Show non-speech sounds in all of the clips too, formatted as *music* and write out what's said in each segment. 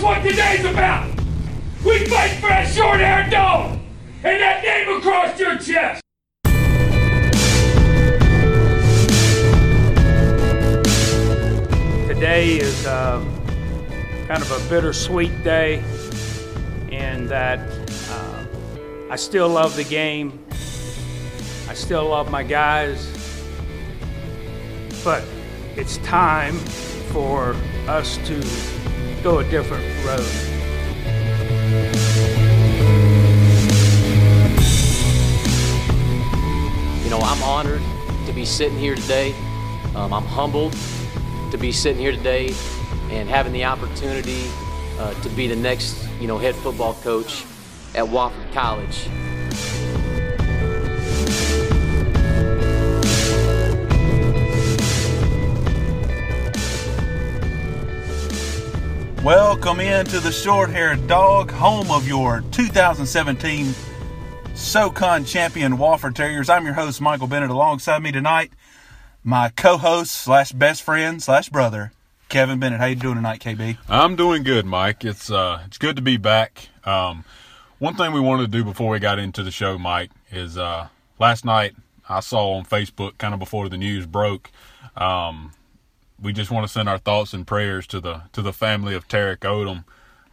What today's about. We fight for that short-haired dog and that name across your chest. Today is uh, kind of a bittersweet day in that uh, I still love the game. I still love my guys. But it's time for us to go a different road. You know, I'm honored to be sitting here today. Um, I'm humbled to be sitting here today and having the opportunity uh, to be the next, you know, head football coach at Wofford College. Welcome into the Short Haired Dog, home of your 2017 SoCon champion Wofford Terriers. I'm your host, Michael Bennett. Alongside me tonight, my co-host slash best friend slash brother, Kevin Bennett. How you doing tonight, KB? I'm doing good, Mike. It's uh, it's good to be back. Um, one thing we wanted to do before we got into the show, Mike, is uh, last night I saw on Facebook, kind of before the news broke. Um, we just want to send our thoughts and prayers to the to the family of Tarek Odom.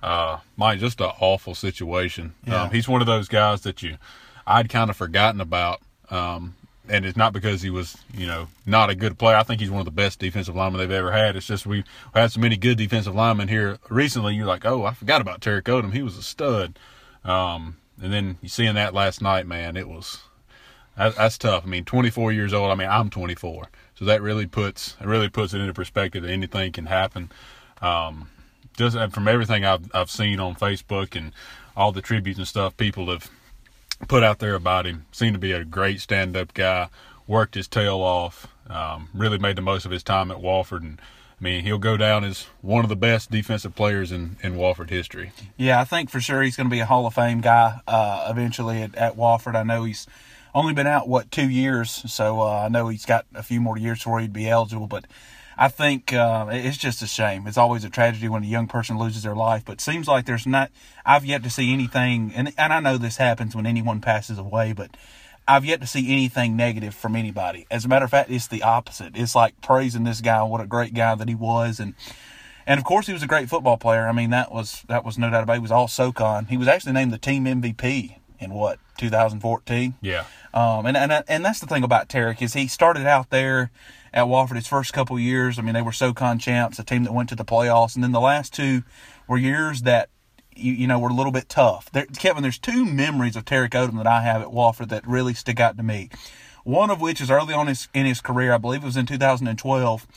Uh, Mike, just an awful situation. Yeah. Um, he's one of those guys that you I'd kind of forgotten about. Um, and it's not because he was, you know, not a good player. I think he's one of the best defensive linemen they've ever had. It's just we had so many good defensive linemen here recently. You're like, oh, I forgot about Tarek Odom. He was a stud. Um, and then you seeing that last night, man, it was that, that's tough. I mean, 24 years old. I mean, I'm 24, so that really puts it really puts it into perspective that anything can happen. Um, just from everything I've I've seen on Facebook and all the tributes and stuff people have put out there about him, seemed to be a great stand-up guy. Worked his tail off. Um, really made the most of his time at Wofford and I mean, he'll go down as one of the best defensive players in in Wofford history. Yeah, I think for sure he's going to be a Hall of Fame guy uh, eventually at, at. I know he's only been out what two years, so uh, I know he's got a few more years before he'd be eligible. But I think uh, it's just a shame. It's always a tragedy when a young person loses their life, but seems like there's not. I've yet to see anything, and and I know this happens when anyone passes away, but. I've yet to see anything negative from anybody. As a matter of fact, it's the opposite. It's like praising this guy, what a great guy that he was, and and of course he was a great football player. I mean that was that was no doubt about. it. He was all SoCon. He was actually named the team MVP in what 2014. Yeah, Um, and, and and that's the thing about Tarek is he started out there at Wofford his first couple years. I mean, they were SoCon champs, a team that went to the playoffs, and then the last two were years that you, you know were a little bit tough. There, Kevin, there's two memories of Tarek Odom that I have at Wofford that really stick out to me. One of which is early on his, in his career, I believe it was in 2012,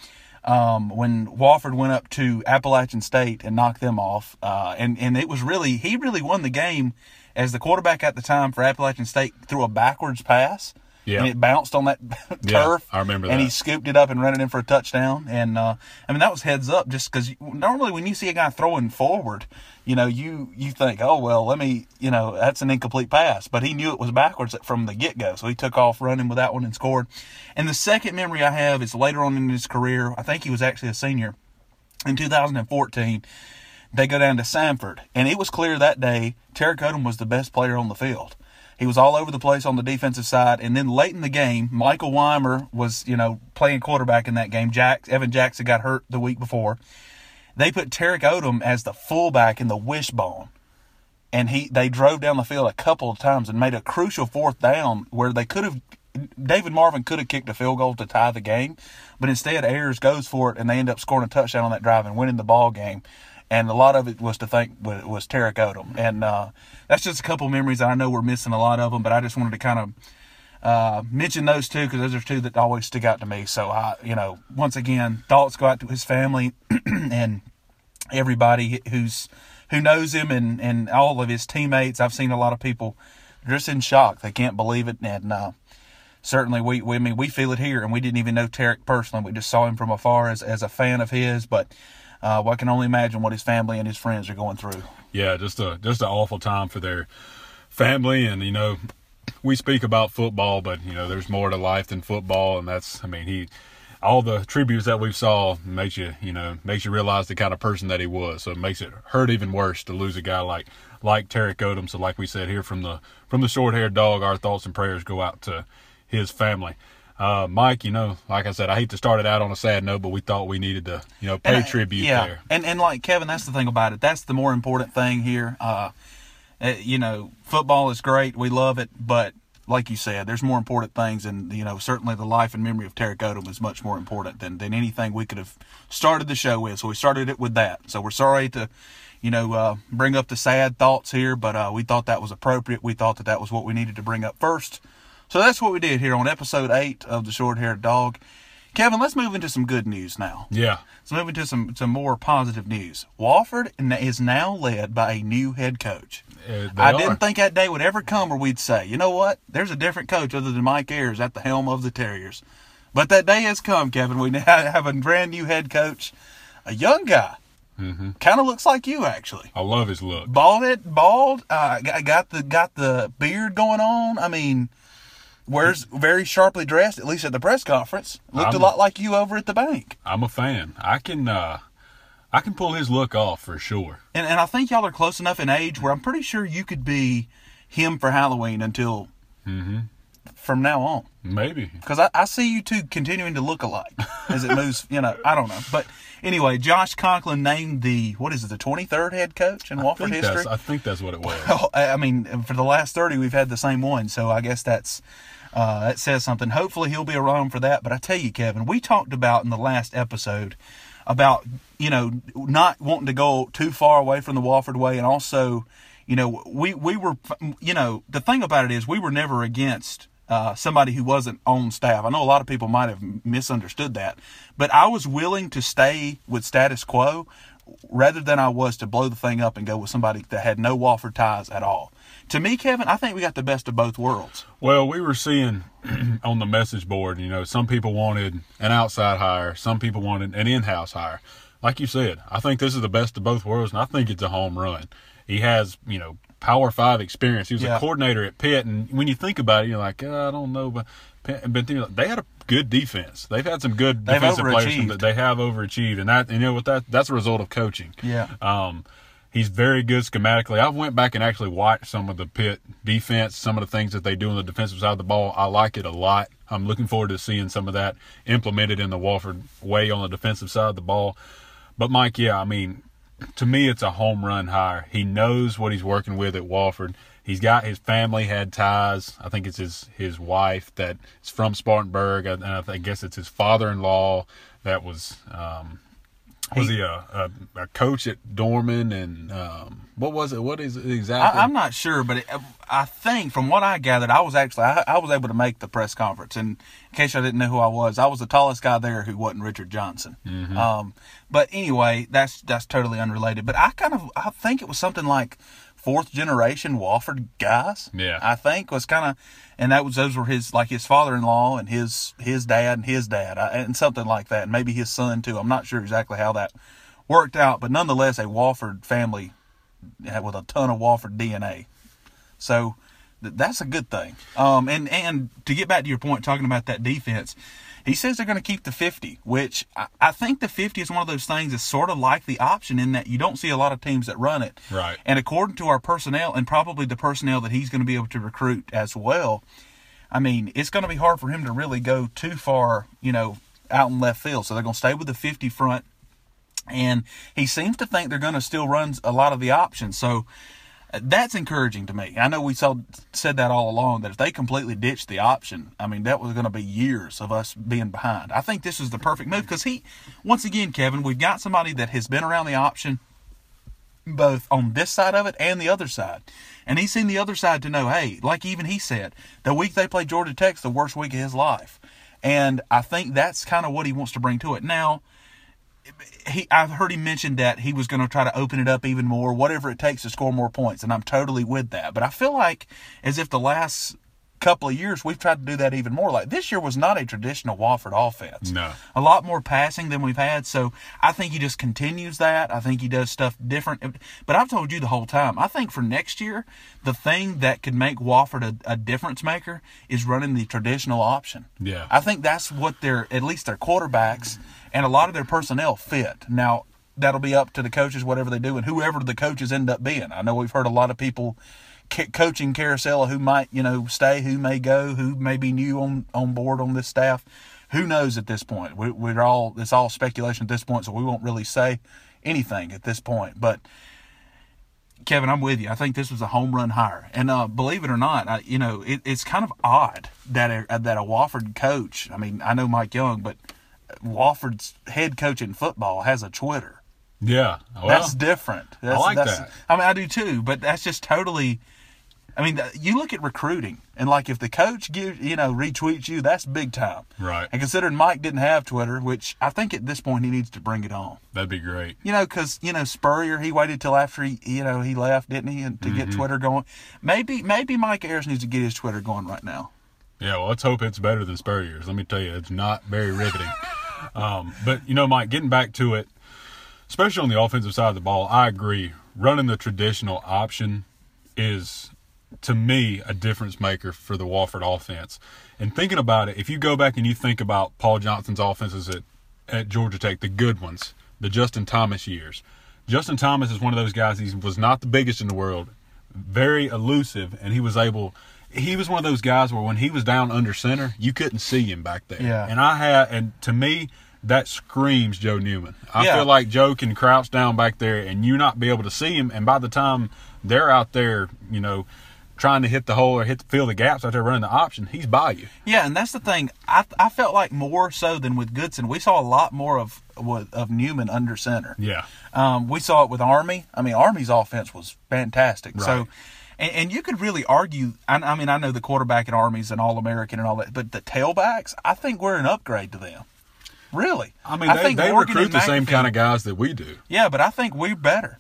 um, when Wofford went up to Appalachian State and knocked them off. Uh, and, and it was really, he really won the game as the quarterback at the time for Appalachian State threw a backwards pass. Yeah. And it bounced on that *laughs* Yeah, turf. I remember that. And he scooped it up and ran it in for a touchdown. And, uh, I mean, that was heads up just because normally when you see a guy throwing forward, you know, you, you think, oh, well, let me, you know, that's an incomplete pass. But he knew it was backwards from the get go. So he took off running with that one and scored. And the second memory I have is later on in his career. I think he was actually a senior in 2014 they go down to Samford, and it was clear that day Tarek Odom was the best player on the field. He was all over the place on the defensive side, and then late in the game, Michael Weimer was, you know, playing quarterback in that game. Jack Evan Jackson got hurt the week before. They put Tarek Odom as the fullback in the wishbone, and he they drove down the field a couple of times and made a crucial fourth down where they could have David Marvin could have kicked a field goal to tie the game, but instead Ayers goes for it and they end up scoring a touchdown on that drive and winning the ball game. And a lot of it was to thank was Tarek Odom, and uh, that's just a couple memories. I know we're missing a lot of them, but I just wanted to kind of uh, mention those two because those are two that always stick out to me. So I, you know, once again, thoughts go out to his family *clears throat* and everybody who's who knows him and and all of his teammates. I've seen a lot of people just in shock; they can't believe it, and uh, certainly we, we I mean we feel it here, and we didn't even know Tarek personally. We just saw him from afar as as a fan of his, but. Uh, well, I can only imagine what his family and his friends are going through. yeah, just a just an awful time for their family, and you know, we speak about football, but you know, there's more to life than football, and that's I mean he. all the tributes that we saw makes you, you know, makes you realize the kind of person that he was. So it makes it hurt even worse to lose a guy like like Tarek Odom. So like we said here from the from the short haired dog, our thoughts and prayers go out to his family. Uh, Mike, you know, like I said, I hate to start it out on a sad note, but we thought we needed to, you know, pay And tribute yeah. there. And and like Kevin, that's the thing about it. That's the more important thing here. Uh, uh, you know, football is great. We love it, but like you said, there's more important things, and you know, certainly the life and memory of Tarek Odom is much more important than than anything we could have started the show with. So we started it with that. So we're sorry to. You know, uh, bring up the sad thoughts here, but uh, we thought that was appropriate. We thought that that was what we needed to bring up first. So that's what we did here on episode eight of the Short Haired Dog. Kevin, let's move into some good news now. Yeah. Let's move into some, some more positive news. Wofford is now led by a new head coach. Uh, I are. didn't think that day would ever come where we'd say, you know what? There's a different coach other than Mike Ayers at the helm of the Terriers. But that day has come, Kevin. We now *laughs* have a brand new head coach, a young guy. Mm-hmm. Kind of looks like you, actually. I love his look. Bald, it, bald. Uh, got got the got the beard going on. I mean, wears very sharply dressed. At least at the press conference, looked a I'm- lot like you over at the bank. I'm a fan. I can, uh, I can pull his look off for sure. And, and I think y'all are close enough in age where I'm pretty sure you could be him for Halloween until from now on. Maybe. Because I, I see you two continuing to look alike as it moves. You know, I don't know. But anyway, Josh Conklin named the, what is it, the 23rd head coach in I Wofford history? I think that's what it was. Well, *laughs* I mean, for the last 30, we've had the same one. So I guess that's, uh, that says something. Hopefully he'll be around for that. But I tell you, Kevin, we talked about in the last episode about, you know, not wanting to go too far away from the Wofford way. And also, you know, we, we were, you know, the thing about it is we were never against uh, somebody who wasn't on staff. I know a lot of people might have misunderstood that, but I was willing to stay with status quo rather than I was to blow the thing up and go with somebody that had no Wofford ties at all. To me, Kevin, I think we got the best of both worlds. Well, we were seeing *clears throat* on the message board, you know, some people wanted an outside hire, some people wanted an in-house hire. Like you said, I think this is the best of both worlds, and I think it's a home run. He has, you know, Power Five experience. He was Yeah. a coordinator at Pitt, and when you think about it, you're like, uh, I don't know, but but they had a good defense. They've had some good They've defensive players that they have overachieved, and that you know what that that's a result of coaching. Yeah. Um, he's very good schematically. I've went back and actually watched some of the Pitt defense, some of the things that they do on the defensive side of the ball. I like it a lot. I'm looking forward to seeing some of that implemented in the Wofford way on the defensive side of the ball. But Mike, yeah, I mean, to me, it's a home run hire. He knows what he's working with at Wofford. He's got his family had ties. I think it's his his wife that is from Spartanburg, and I, I guess it's his father-in-law that was um, was he, a, a a coach at Dorman and um, what was it? What is it exactly? I, I'm not sure, but it, I think from what I gathered, I was actually I, I was able to make the press conference. And in case I didn't know who I was, I was the tallest guy there who wasn't Richard Johnson. Mm-hmm. Um, but anyway, that's that's totally unrelated. But I kind of I think it was something like fourth generation Wofford guys. Yeah. I think was kind of, and that was those were his like his father in law and his his dad and his dad and something like that, and maybe his son too. I'm not sure exactly how that worked out, but nonetheless, a Wofford family with a ton of Wofford DNA. So th- that's a good thing. Um, and and to get back to your point, talking about that defense, he says they're going to keep the 50, which I, I think the 50 is one of those things that's sort of like the option in that you don't see a lot of teams that run it. Right. And according to our personnel, and probably the personnel that he's going to be able to recruit as well, I mean, it's going to be hard for him to really go too far, you know, out in left field. So they're going to stay with the 50 front and he seems to think they're going to still run a lot of the options. So that's encouraging to me. I know we saw said that all along that if they completely ditched the option, I mean that was going to be years of us being behind. I think this is the perfect move because he, once again, Kevin, we've got somebody that has been around the option both on this side of it and the other side. And he's seen the other side to know, hey, like even he said, the week they play Georgia Tech's the worst week of his life. And I think that's kind of what he wants to bring to it. Now, he I've heard him mention that he was going to try to open it up even more, whatever it takes to score more points, and I'm totally with that. But I feel like as if the last couple of years we've tried to do that even more. Like this year was not a traditional Wofford offense. No. a lot more passing than we've had. So I think he just continues that. I think he does stuff different. But I've told you the whole time. I think for next year, the thing that could make Wofford a, a difference maker is running the traditional option. Yeah. I think that's what their at least their quarterbacks and a lot of their personnel fit. Now that'll be up to the coaches whatever they do and whoever the coaches end up being. I know we've heard a lot of people coaching carousel who might you know stay, who may go, who may be new on on board on this staff. Who knows at this point? We, we're all it's all speculation at this point, so we won't really say anything at this point. But Kevin, I'm with you. I think this was a home run hire, and uh, believe it or not, I, you know it, it's kind of odd that a, that a Wofford coach. I mean, I know Mike Young, but Wofford's head coach in football has a Twitter. Yeah. Well, That's different. That's, like that's, that. I mean, I do too, but that's just totally. I mean, you look at recruiting, and like if the coach gives, you know, retweets you, that's big time. Right. And considering Mike didn't have Twitter, which I think at this point he needs to bring it on. that'd be great. You know, because you know Spurrier, he waited till after he, you know, he left, didn't he, and to Mm-hmm. get Twitter going. Maybe, maybe Mike Ayers needs to get his Twitter going right now. Yeah, well, let's hope it's better than Spurrier's. Let me tell you, it's not very riveting. *laughs* um, but you know, Mike, getting back to it, especially on the offensive side of the ball, I agree. Running the traditional option is, to me, a difference maker for the Wofford offense. And thinking about it, if you go back and you think about Paul Johnson's offenses at, at Georgia Tech, the good ones, the Justin Thomas years. Justin Thomas is one of those guys. He was not the biggest in the world, very elusive, and he was able. He was one of those guys where when he was down under center, you couldn't see him back there. Yeah. And I had, and to me, that screams Joe Newman. I Yeah. feel like Joe can crouch down back there and you not be able to see him. And by the time they're out there, you know, trying to hit the hole or hit fill the gaps out there running the option, he's by you. Yeah, and that's the thing. I I felt like more so than with Goodson, we saw a lot more of of Newman under center. Yeah. Um, we saw it with Army. I mean, Army's offense was fantastic. So, Right. And, and you could really argue. I, I mean, I know the quarterback at Army's an All American and all that, but the tailbacks, I think we're an upgrade to them. Really, I mean, they, think they Morgan recruit the same kind of guys that we do. Yeah, but I think we're better.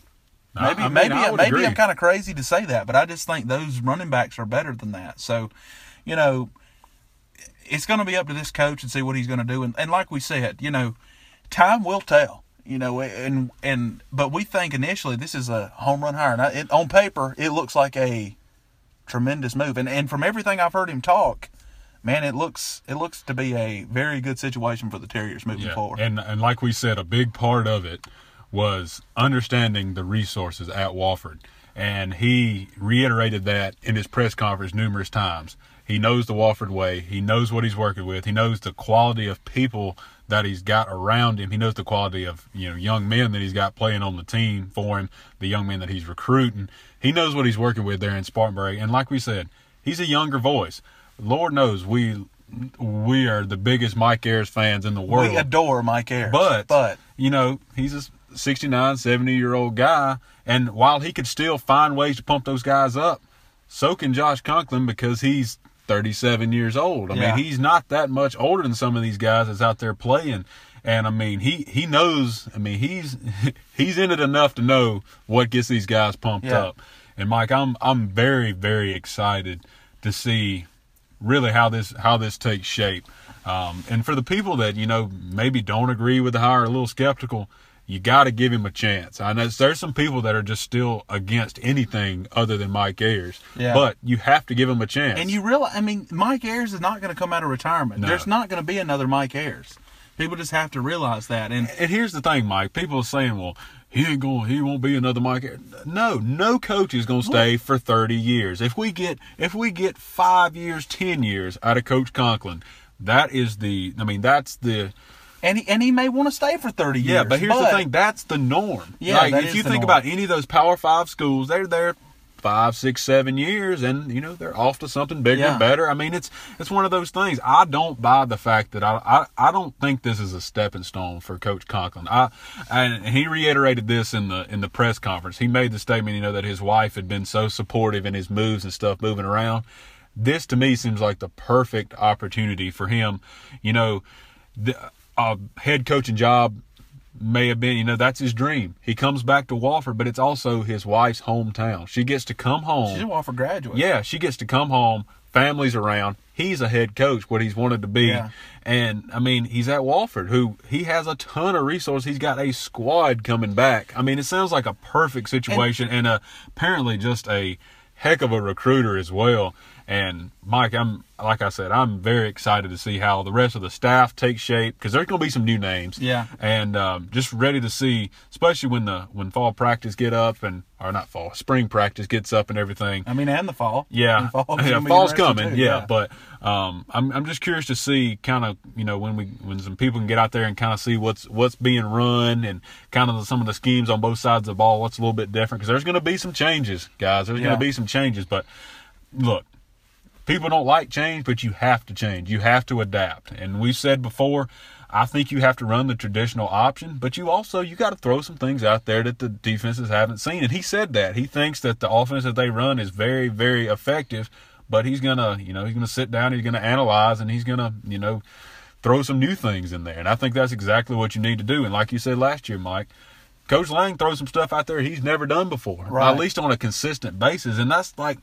Maybe, I mean, maybe, I maybe agree. I'm kind of crazy to say that, but I just think those running backs are better than that. So, you know, it's going to be up to this coach and see what he's going to do. And, and like we said, you know, time will tell. You know, and and but we think initially this is a home run hire. I, it, on paper, it looks like a tremendous move. And and from everything I've heard him talk, man, it looks it looks to be a very good situation for the Terriers moving Yeah. forward. And and like we said, a big part of it was understanding the resources at Wofford. And he reiterated that in his press conference numerous times. He knows the Wofford way. He knows what he's working with. He knows the quality of people that he's got around him. He knows the quality of you know young men that he's got playing on the team for him, the young men that he's recruiting. He knows what he's working with there in Spartanburg. And like we said, he's a younger voice. Lord knows we we are the biggest Mike Ayers fans in the world. we adore Mike Ayers, But, but you know, he's a 69, 70 year old guy. And while he could still find ways to pump those guys up, so can Josh Conklin because he's 37 years old. I Yeah. mean, he's not that much older than some of these guys that's out there playing. And I mean, he, he knows, I mean, he's, *laughs* he's in it enough to know what gets these guys pumped Yeah. up. And Mike, I'm, I'm very, very excited to see really how this how this takes shape. Um, and for the people that you know maybe don't agree with the hire, a little skeptical, you got to give him a chance. I know there's some people that are just still against anything other than Mike Ayers, Yeah. but you have to give him a chance. And you realize, I mean, Mike Ayers is not going to come out of retirement. No. There's not going to be another Mike Ayers. People just have to realize that. And and here's the thing, Mike. People are saying, "Well, he ain't going. He won't be another Mike." Ayers. No, no coach is going to stay for 30 years. If we get if we get five years, 10 years out of Coach Conklin, that is the. I mean, that's the. And he, and he may want to stay for 30 years. Yeah, but here's the thing. That's the norm. Yeah, like, if you think norm. about any of those Power Five schools, they're there five, six, seven years, and you know they're off to something bigger Yeah. and better. I mean, it's it's one of those things. I don't buy the fact that I I, I don't think this is a stepping stone for Coach Conklin. I and he reiterated this in the in the press conference. He made the statement, you know, that his wife had been so supportive in his moves and stuff moving around. This to me seems like the perfect opportunity for him. You know, the a head coaching job may have been, you know, that's his dream. He comes back to Wofford, but it's also his wife's hometown. She gets to come home. She's a Wofford graduate. Yeah, she gets to come home, families around. He's a head coach, what he's wanted to be. Yeah. And I mean, he's at Wofford, who he has a ton of resources. He's got a squad coming back. I mean, it sounds like a perfect situation, and, uh, apparently just a heck of a recruiter as well. And Mike, I'm like I said, I'm very excited to see how the rest of the staff takes shape because there's going to be some new names. Yeah. And um, just ready to see, especially when the when fall practice get up and or not fall, spring practice gets up and everything. I mean, and the fall. Yeah, And *laughs* fall's yeah, fall's coming. too, Yeah, but um, I'm I'm just curious to see kind of you know when we when some people can get out there and kind of see what's what's being run and kind of the, some of the schemes on both sides of the ball. What's a little bit different because there's going to be some changes, guys. There's Yeah. going to be some changes, but look. People don't like change, but you have to change. You have to adapt. And we've said before, I think you have to run the traditional option, but you also you got to throw some things out there that the defenses haven't seen. And he said that he thinks that the offense that they run is very, very effective. But he's gonna, you know, he's gonna sit down, he's gonna analyze, and he's gonna, you know, throw some new things in there. And I think that's exactly what you need to do. And like you said last year, Mike, Coach Lang throws some stuff out there he's never done before, Right. at least on a consistent basis. And that's like,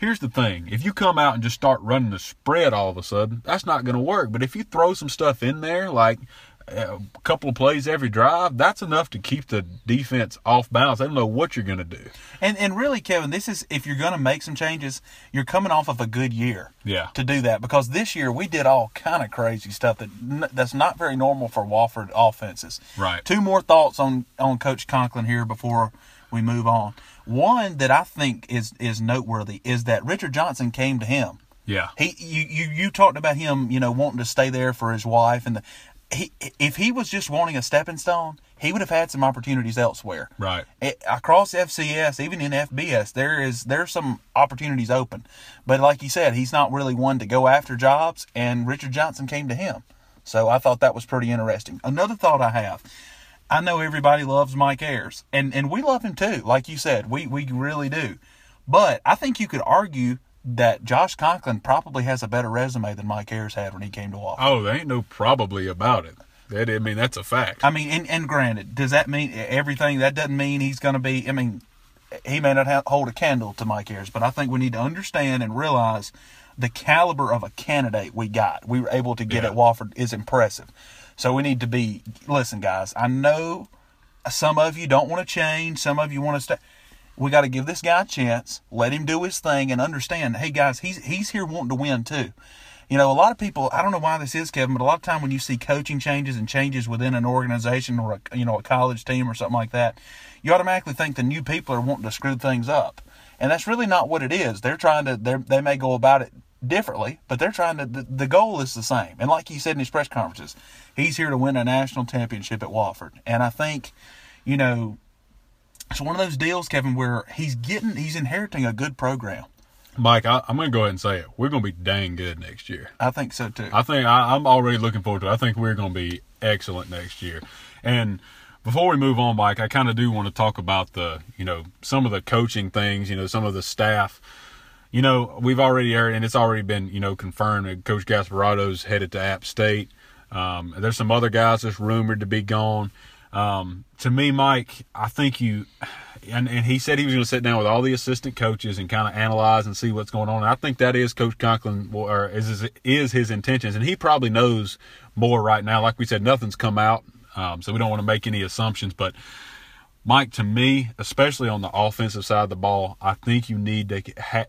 here's the thing: if you come out and just start running the spread all of a sudden, that's not going to work. But if you throw some stuff in there, like uh, a couple of plays every drive, that's enough to keep the defense off balance. They don't know what you're going to do. And and really, Kevin, this is if you're going to make some changes, you're coming off of a good year. Yeah. To do that because this year we did all kind of crazy stuff that that's not very normal for Wofford offenses. Right. Two more thoughts on on Coach Conklin here before we move on. One that I think is is noteworthy is that Richard Johnson came to him. Yeah. He you you you talked about him, you know, wanting to stay there for his wife and the he if he was just wanting a stepping stone, he would have had some opportunities elsewhere. Right. It- across FCS, even in FBS, there is there's some opportunities open. But like you said, he's not really one to go after jobs, and Richard Johnson came to him. So I thought that was pretty interesting. Another thought I have. I know everybody loves Mike Ayers, and, and we love him too. Like you said, we, we really do. But I think you could argue that Josh Conklin probably has a better resume than Mike Ayers had when he came to Wofford. Oh, there ain't no probably about it. That I mean, that's a fact. I mean, and, and granted, does that mean everything? That doesn't mean he's going to be. I mean, he may not have, hold a candle to Mike Ayers, but I think we need to understand and realize the caliber of a candidate we got. We were able to get Yeah. at Wofford is impressive. So we need to be. Listen, guys, I know some of you don't want to change. Some of you want to stay. We got to give this guy a chance. Let him do his thing and understand. Hey, guys, he's he's here wanting to win too. You know, a lot of people. I don't know why this is, Kevin, but a lot of time when you see coaching changes and changes within an organization or a, you know a college team or something like that, you automatically think the new people are wanting to screw things up, and that's really not what it is. They're trying to. They they may go about it differently, but they're trying to. The, the goal is the same. And like he said in his press conferences, he's here to win a national championship at Wofford. And I think, you know, it's one of those deals, Kevin, where he's getting, he's inheriting a good program. Mike, I, I'm going to go ahead and say it. We're going to be dang good next year. I think so too. I think I, I'm already looking forward to it. I think we're going to be excellent next year. And before we move on, Mike, I kind of do want to talk about the, you know, some of the coaching things, you know, some of the staff. You know, we've already heard, and it's already been, you know, confirmed that Coach Gasparado's headed to App State. Um, there's some other guys that's rumored to be gone. Um, to me, Mike, I think you, and, and he said he was going to sit down with all the assistant coaches and kind of analyze and see what's going on. And I think that is Coach Conklin, or is is his intentions, and he probably knows more right now. Like we said, nothing's come out, um, so we don't want to make any assumptions. But Mike, to me, especially on the offensive side of the ball, I think you need to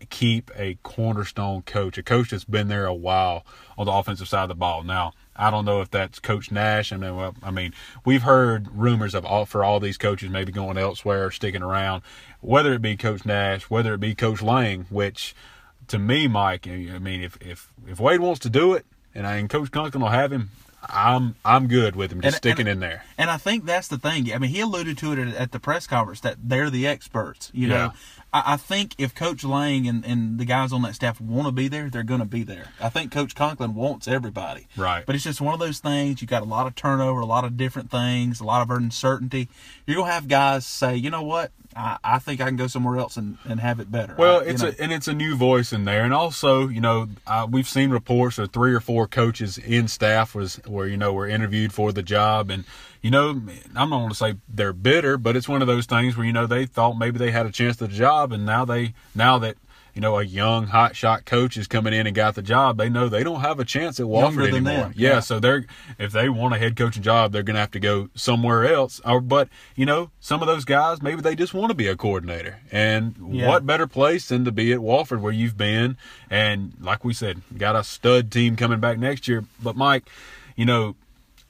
keep a cornerstone coach, a coach that's been there a while on the offensive side of the ball. Now, I don't know if that's Coach Nash. I mean, well, I mean, we've heard rumors of all for all these coaches maybe going elsewhere, or sticking around. Whether it be Coach Nash, whether it be Coach Lang, which to me, Mike, I mean, if if if Wade wants to do it, and I and Coach Conklin will have him, I'm I'm good with him just And- sticking and- in there. And I think that's the thing. I mean, he alluded to it at, at the press conference that they're the experts. You Yeah. know, I, I think if Coach Lang and, and the guys on that staff want to be there, they're going to be there. I think Coach Conklin wants everybody. Right. But it's just one of those things. You got a lot of turnover, a lot of different things, a lot of uncertainty. You're going to have guys say, you know what? I, I think I can go somewhere else and, and have it better. Well, I- it's know. a and it's a new voice in there, and also you know uh, we've seen reports of three or four coaches in staff was where you know were interviewed for the job, and you know I'm not going to say they're bitter, but it's one of those things where you know they thought maybe they had a chance at the job, and now they now that you know, a young hot shot coach is coming in and got the job, they know they don't have a chance at Wofford anymore. them, Yeah, yeah. so they're if they want a head coaching job, they're going to have to go somewhere else. Or, but you know, some of those guys maybe they just want to be a coordinator, and Yeah. what better place than to be at Wofford where you've been, and like we said, got a stud team coming back next year. But Mike, you know,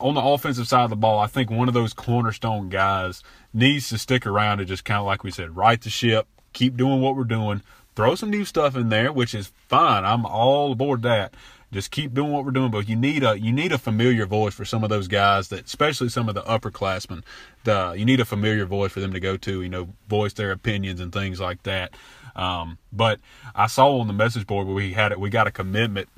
on the offensive side of the ball, I think one of those cornerstone guys needs to stick around and just kind of like we said, right the ship, keep doing what we're doing, throw some new stuff in there, which is fine. I'm all aboard that. Just keep doing what we're doing, but you need a you need a familiar voice for some of those guys that, especially some of the upperclassmen. The, you need a familiar voice for them to go to, you know, voice their opinions and things like that. Um, but I saw on the message board where we had it, we got a commitment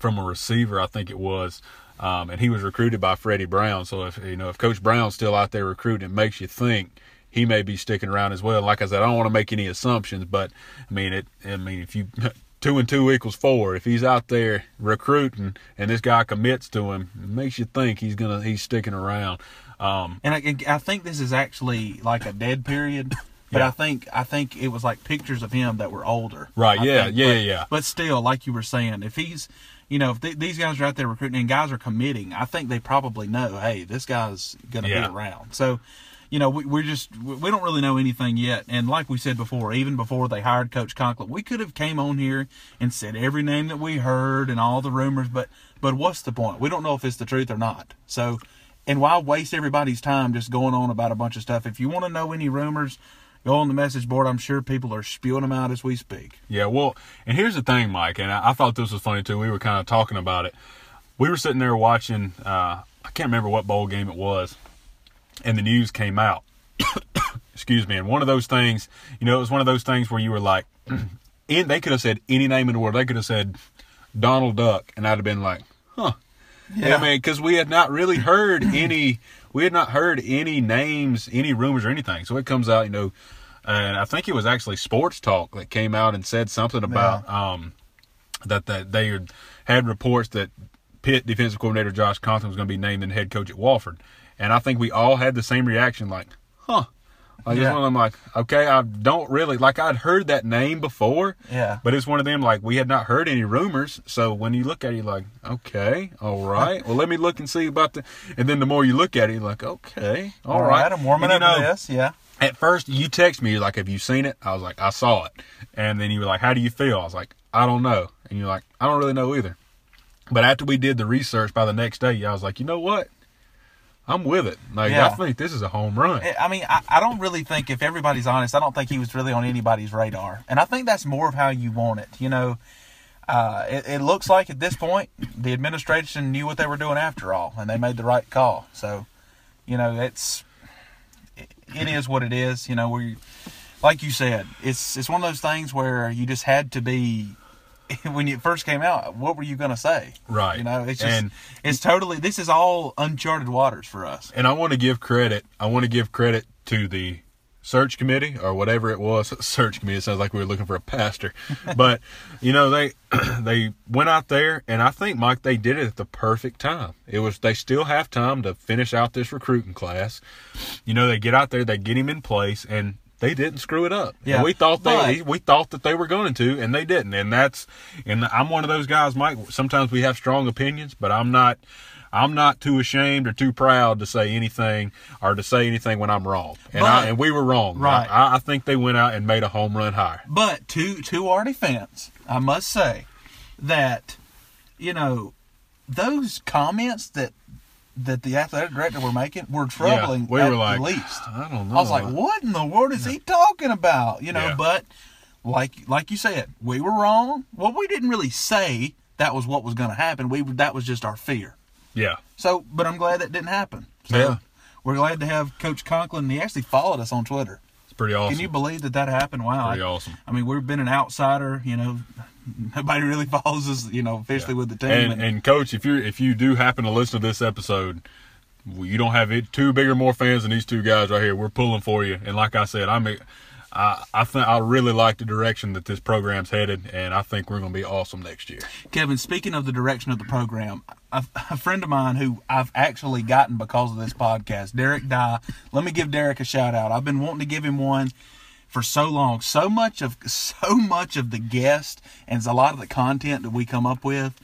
from a receiver, I think it was, um, and he was recruited by Freddie Brown. So if you know if Coach Brown's still out there recruiting, it makes you think he may be sticking around as well. Like I said, I don't want to make any assumptions, but I mean it. I mean if you *laughs* two and two equals four, if he's out there recruiting and this guy commits to him, it makes you think he's gonna he's sticking around. Um, And I, I think this is actually like a dead period. But *laughs* Yeah. I think I think it was like pictures of him that were older. Right, I yeah, think. yeah, but, yeah, yeah. But still, like you were saying, if he's, you know, if th- these guys are out there recruiting and guys are committing, I think they probably know, hey, this guy's going to Yeah. be around. So, you know, we, we're just we we don't really know anything yet. And like we said before, even before they hired Coach Conklin, we could have came on here and said every name that we heard and all the rumors. But but what's the point? We don't know if it's the truth or not. So. And why waste everybody's time just going on about a bunch of stuff? If you want to know any rumors, go on the message board. I'm sure people are spewing them out as we speak. Yeah, well, and here's the thing, Mike, and I, I thought this was funny too. We were kind of talking about it. We were sitting there watching. Uh, I can't remember what bowl game it was, and the news came out. *coughs* Excuse me. And one of those things, you know, it was one of those things where you were like, *clears throat* in, they could have said any name in the world. They could have said Donald Duck, and I'd have been like, huh. Yeah. I mean, because we had not really heard any, we had not heard any names, any rumors or anything. So it comes out, you know, and I think it was actually Sports Talk that came out and said something about um, that that they had, reports that Pitt defensive coordinator Josh Conklin was going to be named the head coach at Wofford, and I think we all had the same reaction, like, huh. Like it's Yeah. one of them, like, okay, I don't really like. I'd heard that name before, Yeah. but it's one of them like we had not heard any rumors. So when you look at it, you're like, okay, all *laughs* right. Well, let me look and see about the. And then the more you look at it, you're like, okay, All right, I'm warming And, up to know, this. Yeah. At first, you text me, you're like, have you seen it? I was like, I saw it. And then you were like, how do you feel? I was like, I don't know. And you're like, I don't really know either. But after we did the research by the next day, I was like, you know what? I'm with it. Like, Yeah. I think this is a home run. I mean, I, I don't really think, if everybody's honest, I don't think he was really on anybody's radar. And I think that's more of how you want it. You know, uh, it, it looks like at this point, the administration knew what they were doing after all, and they made the right call. So, you know, it's it, is what it is. You know, we like you said, it's it's one of those things where you just had to be. *laughs* When it first came out, what were you going to say? Right. You know, it's just And- it's totally. This is all uncharted waters for us. and I want to give credit. I want to give credit to the search committee or whatever it was. *laughs* Search committee. It sounds like we were looking for a pastor, but *laughs* you know they *clears throat* they went out there, and I think Mike they did it at the perfect time. It was they still have time to finish out this recruiting class. You know they get out there, they get him in place, and they didn't screw it up. Yeah, And we thought they but- we thought that they were going to, and they didn't. And that's and I'm one of those guys, Mike. Sometimes we have strong opinions, but I'm not. I'm not too ashamed or too proud to say anything or to say anything when I'm wrong. And I, and we were wrong. Right. I, I think they went out and made a home run hire. But to to our defense, I must say that you know those comments that that the athletic director were making were troubling Yeah, we at were like, the least. I don't know. I was like, what in the world is he talking about? You know, Yeah. but like like you said, we were wrong. Well, we didn't really say that was what was going to happen. We that was just our fear. Yeah. So, but I'm glad that didn't happen. So Yeah. we're glad to have Coach Conklin. He actually followed us on Twitter. It's pretty awesome. Can you believe that that happened? Wow. Pretty I, awesome. I mean, we've been an outsider, you know, *laughs* nobody really *laughs* follows us, you know, officially with the team. and and coach, if you if you do happen to listen to this episode, you don't have it two bigger more fans than these two guys right here. We're pulling for you. And like I said, I'm I I think I really like the direction that this program's headed, and I think we're going to be awesome next year. Kevin, speaking of the direction of the program, a, a friend of mine who I've actually gotten because of this podcast, Derek Dye. Let me give Derek a shout out. I've been wanting to give him one for so long. So much of so much of the guest and a lot of the content that we come up with,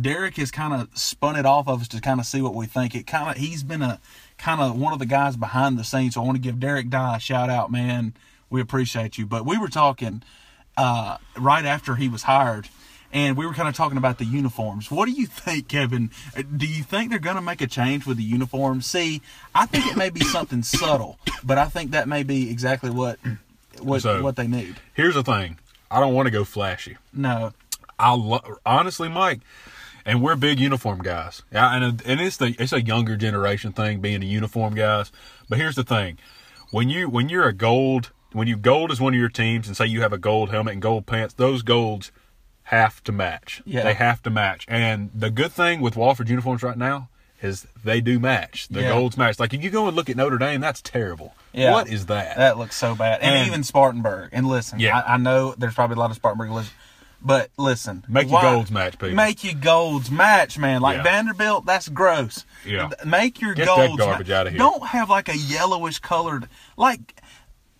Derek has kind of spun it off of us to kind of see what we think. It kind of he's been a kind of one of the guys behind the scenes. So I want to give Derek Dye a shout out, man. We appreciate you. But we were talking uh, right after he was hired, and we were kind of talking about the uniforms. What do you think, Kevin? Do you think they're going to make a change with the uniforms? See, I think it may be something *coughs* subtle, but I think that may be exactly what what So- what they need. Here's the thing. I don't want to go flashy. No, I lo- honestly, Mike, and we're big uniform guys. Yeah, and and it's the it's a younger generation thing being a uniform guys. But here's the thing: when you when you're a gold, when you gold is one of your teams, and say you have a gold helmet and gold pants, those golds have to match. Yeah. they have to match. And the good thing with Wofford uniforms right now is they do match. The Yeah. golds match. Like if you go and look at Notre Dame, that's terrible. Yeah. What is that? that looks so bad. And, And- even Spartanburg. And listen, Yeah. I, I know there's probably a lot of Spartanburg listen, but listen, Make your why- golds match, people. Make your golds match, man. Like Yeah. Vanderbilt, that's gross. Yeah. Make your Get that golds. garbage ma- outta here. Don't have like a yellowish colored like.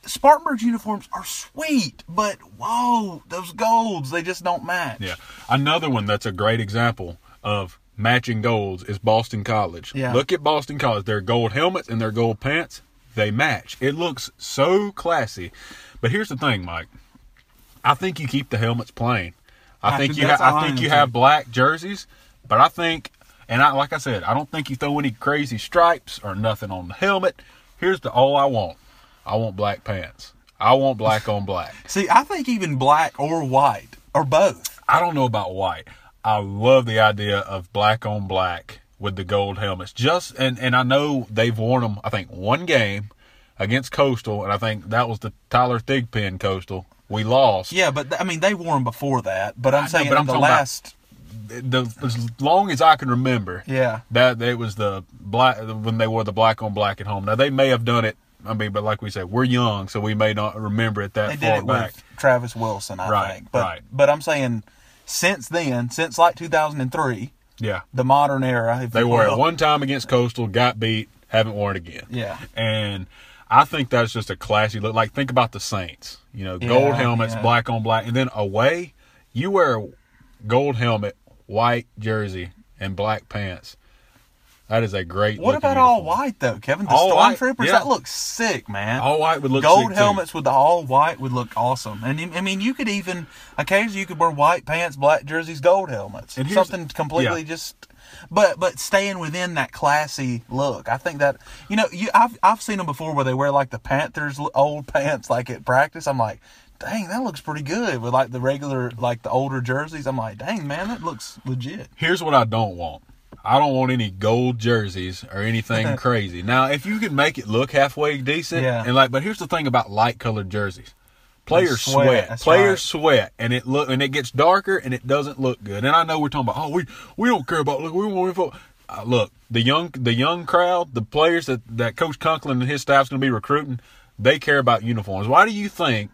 Spartanburg's uniforms are sweet, but whoa, those golds, they just don't match. Yeah. Another one that's a great example of matching golds is Boston College. Yeah. Look at Boston College. Their gold helmets and their gold pants, they match. It looks so classy. But here's the thing, Mike. I think you keep the helmets plain. I I think think you ha- I think you have black jerseys, but I think and I like I said, I don't think you throw any crazy stripes or nothing on the helmet. Here's the all I want. I want black pants. I want black on black. *laughs* See, I think even black or white or both. I don't know about white. I love the idea of black on black with the gold helmets. Just and and I know they've worn them. I think one game against Coastal, and I think that was the Tyler Thigpen Coastal. We lost. Yeah, but I mean, they wore them before that. But I'm know, saying but I'm in the last. The, as long as I can remember, Yeah. that it was the black when they wore the black on black at home. Now they may have done it. I mean, but like we said, we're young, so we may not remember it that They far it back. Travis Wilson, I Right, think. But right. but I'm saying since then, since like 2003, yeah, the modern era. If They wore it one time against Coastal, got beat, haven't worn it again. Yeah. And I think that's just a classy look. Like think about the Saints. You know, gold Yeah, helmets, yeah. black on black, and then away, you wear a gold helmet, white jersey, and black pants. That is a great. What about all white though, Kevin? The All white, stormtroopers yeah. that looks sick, man. All white would look Gold sick, too. helmets with the all white would look awesome. And I mean, you could even occasionally you could wear white pants, black jerseys, gold helmets, And something completely yeah. just. But but staying within that classy look, I think that you know you I've I've seen them before where they wear like the Panthers old pants like at practice. I'm like, dang, that looks pretty good with like the regular like the older jerseys. I'm like, dang man, that looks legit. Here's what I don't want. I don't want any gold jerseys or anything *laughs* crazy. Now, if you can make it look halfway decent, Yeah. and like, but here's the thing about light colored jerseys: players sweat, sweat, that's players right. sweat, and it look and it gets darker and it doesn't look good. And I know we're talking about, oh, we we don't care about look, we want to uh, look the young the young crowd, the players that that Coach Conklin and his staff's going to be recruiting, they care about uniforms. Why do you think?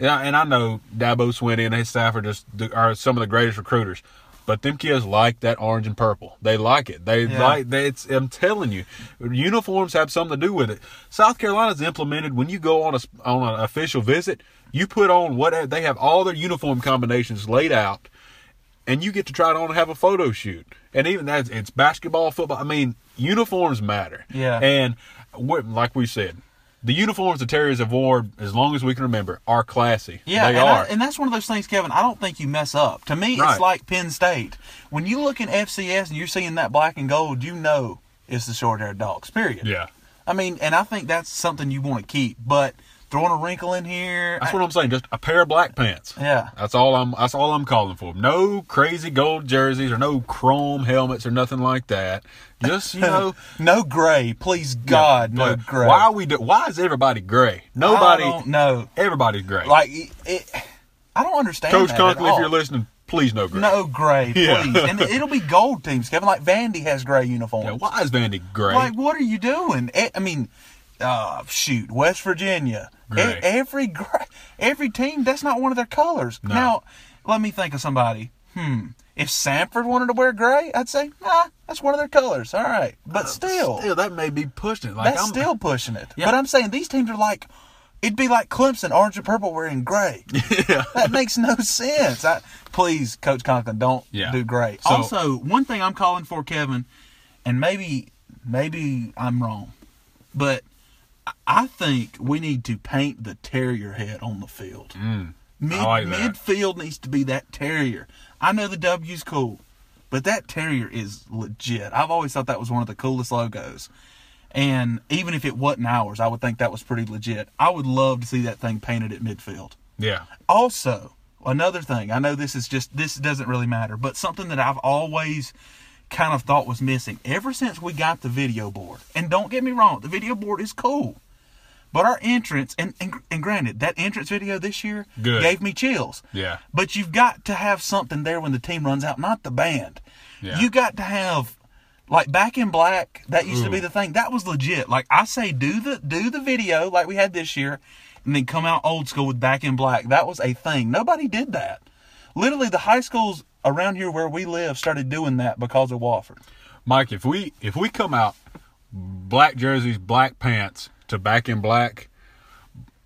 And I, and I know Dabo Swinney and his staff are just are some of the greatest recruiters, but them kids like that orange and purple. They like it. They Yeah. like. They, it's, I'm telling you, uniforms have something to do with it. South Carolina's implemented when you go on a on an official visit, you put on whatever they have all their uniform combinations laid out, and you get to try it on and have a photo shoot. And even that, it's basketball, football. I mean, uniforms matter. Yeah. And like we said, the uniforms the Terriers have worn, as long as we can remember, are classy. Yeah, they and, are. I, and that's one of those things, Kevin. I don't think you mess up. To me, Right. it's like Penn State. When you look in FCS and you're seeing that black and gold, you know it's the short-haired dogs. Period. yeah. I mean, and I think that's something you want to keep. But throwing a wrinkle in here, That's I- what I'm saying. Just a pair of black pants. yeah, That's all I'm. That's all I'm calling for. No crazy gold jerseys or no chrome helmets or nothing like that. Just you know, *laughs* no gray, please God, no but gray. Why are we? Do, why is everybody gray? Nobody. No. Everybody's gray. Like it, it, I don't understand. Coach Conklin, if you're listening, please no gray. no gray, *laughs* please, Yeah. and it'll be gold teams, Kevin. Like Vandy has gray uniforms. Yeah, why is Vandy gray? Like, what are you doing? I mean, uh, shoot, West Virginia. E- every gra- every team, that's not one of their colors. No. Now, let me think of somebody. Hmm. If Samford wanted to wear gray, I'd say, nah, that's one of their colors. All right, but uh, still, still, that may be pushing it. Like that's I'm, still pushing it. Yeah. But I'm saying these teams are like It'd be like Clemson, orange and purple wearing gray. *laughs* Yeah. That makes no sense. I, please, Coach Conklin, don't Yeah. do gray. So- also, one thing I'm calling for, Kevin, and maybe maybe I'm wrong, but I- I think we need to paint the terrier head on the field. Mm. Mid, like midfield needs to be that terrier. I know the W's cool, but that terrier is legit. I've always thought that was one of the coolest logos. And even if it wasn't ours, I would think that was pretty legit. I would love to see that thing painted at midfield. Yeah. Also, another thing, I know this is just this doesn't really matter, but something that I've always kind of thought was missing ever since we got the video board. And don't get me wrong, the video board is cool. But our entrance, and, and, and granted, that entrance video this year Good. gave me chills. Yeah. But you've got to have something there when the team runs out, not the band. Yeah. You got to have like back in black. That used to be the thing. That was legit. Like I say, do the do the video like we had this year, and then come out old school with back in black. That was a thing. Nobody did that. Literally, the high schools around here where we live started doing that because of Wofford. Mike, if we if we come out black jerseys, black pants to back in black,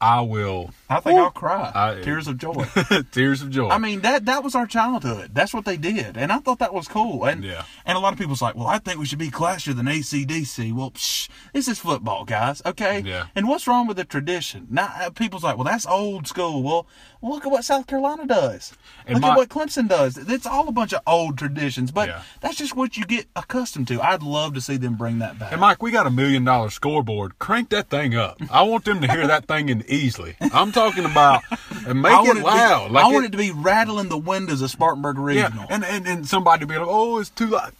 I will I think I'll cry. I- Tears of joy. *laughs* tears of joy. I mean that that was our childhood. That's what they did, and I thought that was cool. And Yeah. and a lot of people's like, well, I think we should be classier than AC/DC. Well, psh, this is football, guys. Okay. Yeah. And what's wrong with the tradition? Now uh, people's like, well, that's old school. Well, look at what South Carolina does. And look my- at what Clemson does. It's all a bunch of old traditions, but Yeah. that's just what you get accustomed to. I'd love to see them bring that back. And Mike, we got a million dollar scoreboard. Crank that thing up. I want them to hear that thing in easily. I'm talking about *laughs* and make it loud. Be, like I want it to be rattling the windows of Spartanburg yeah, Regional. and, and and somebody be like, "Oh, it's too loud."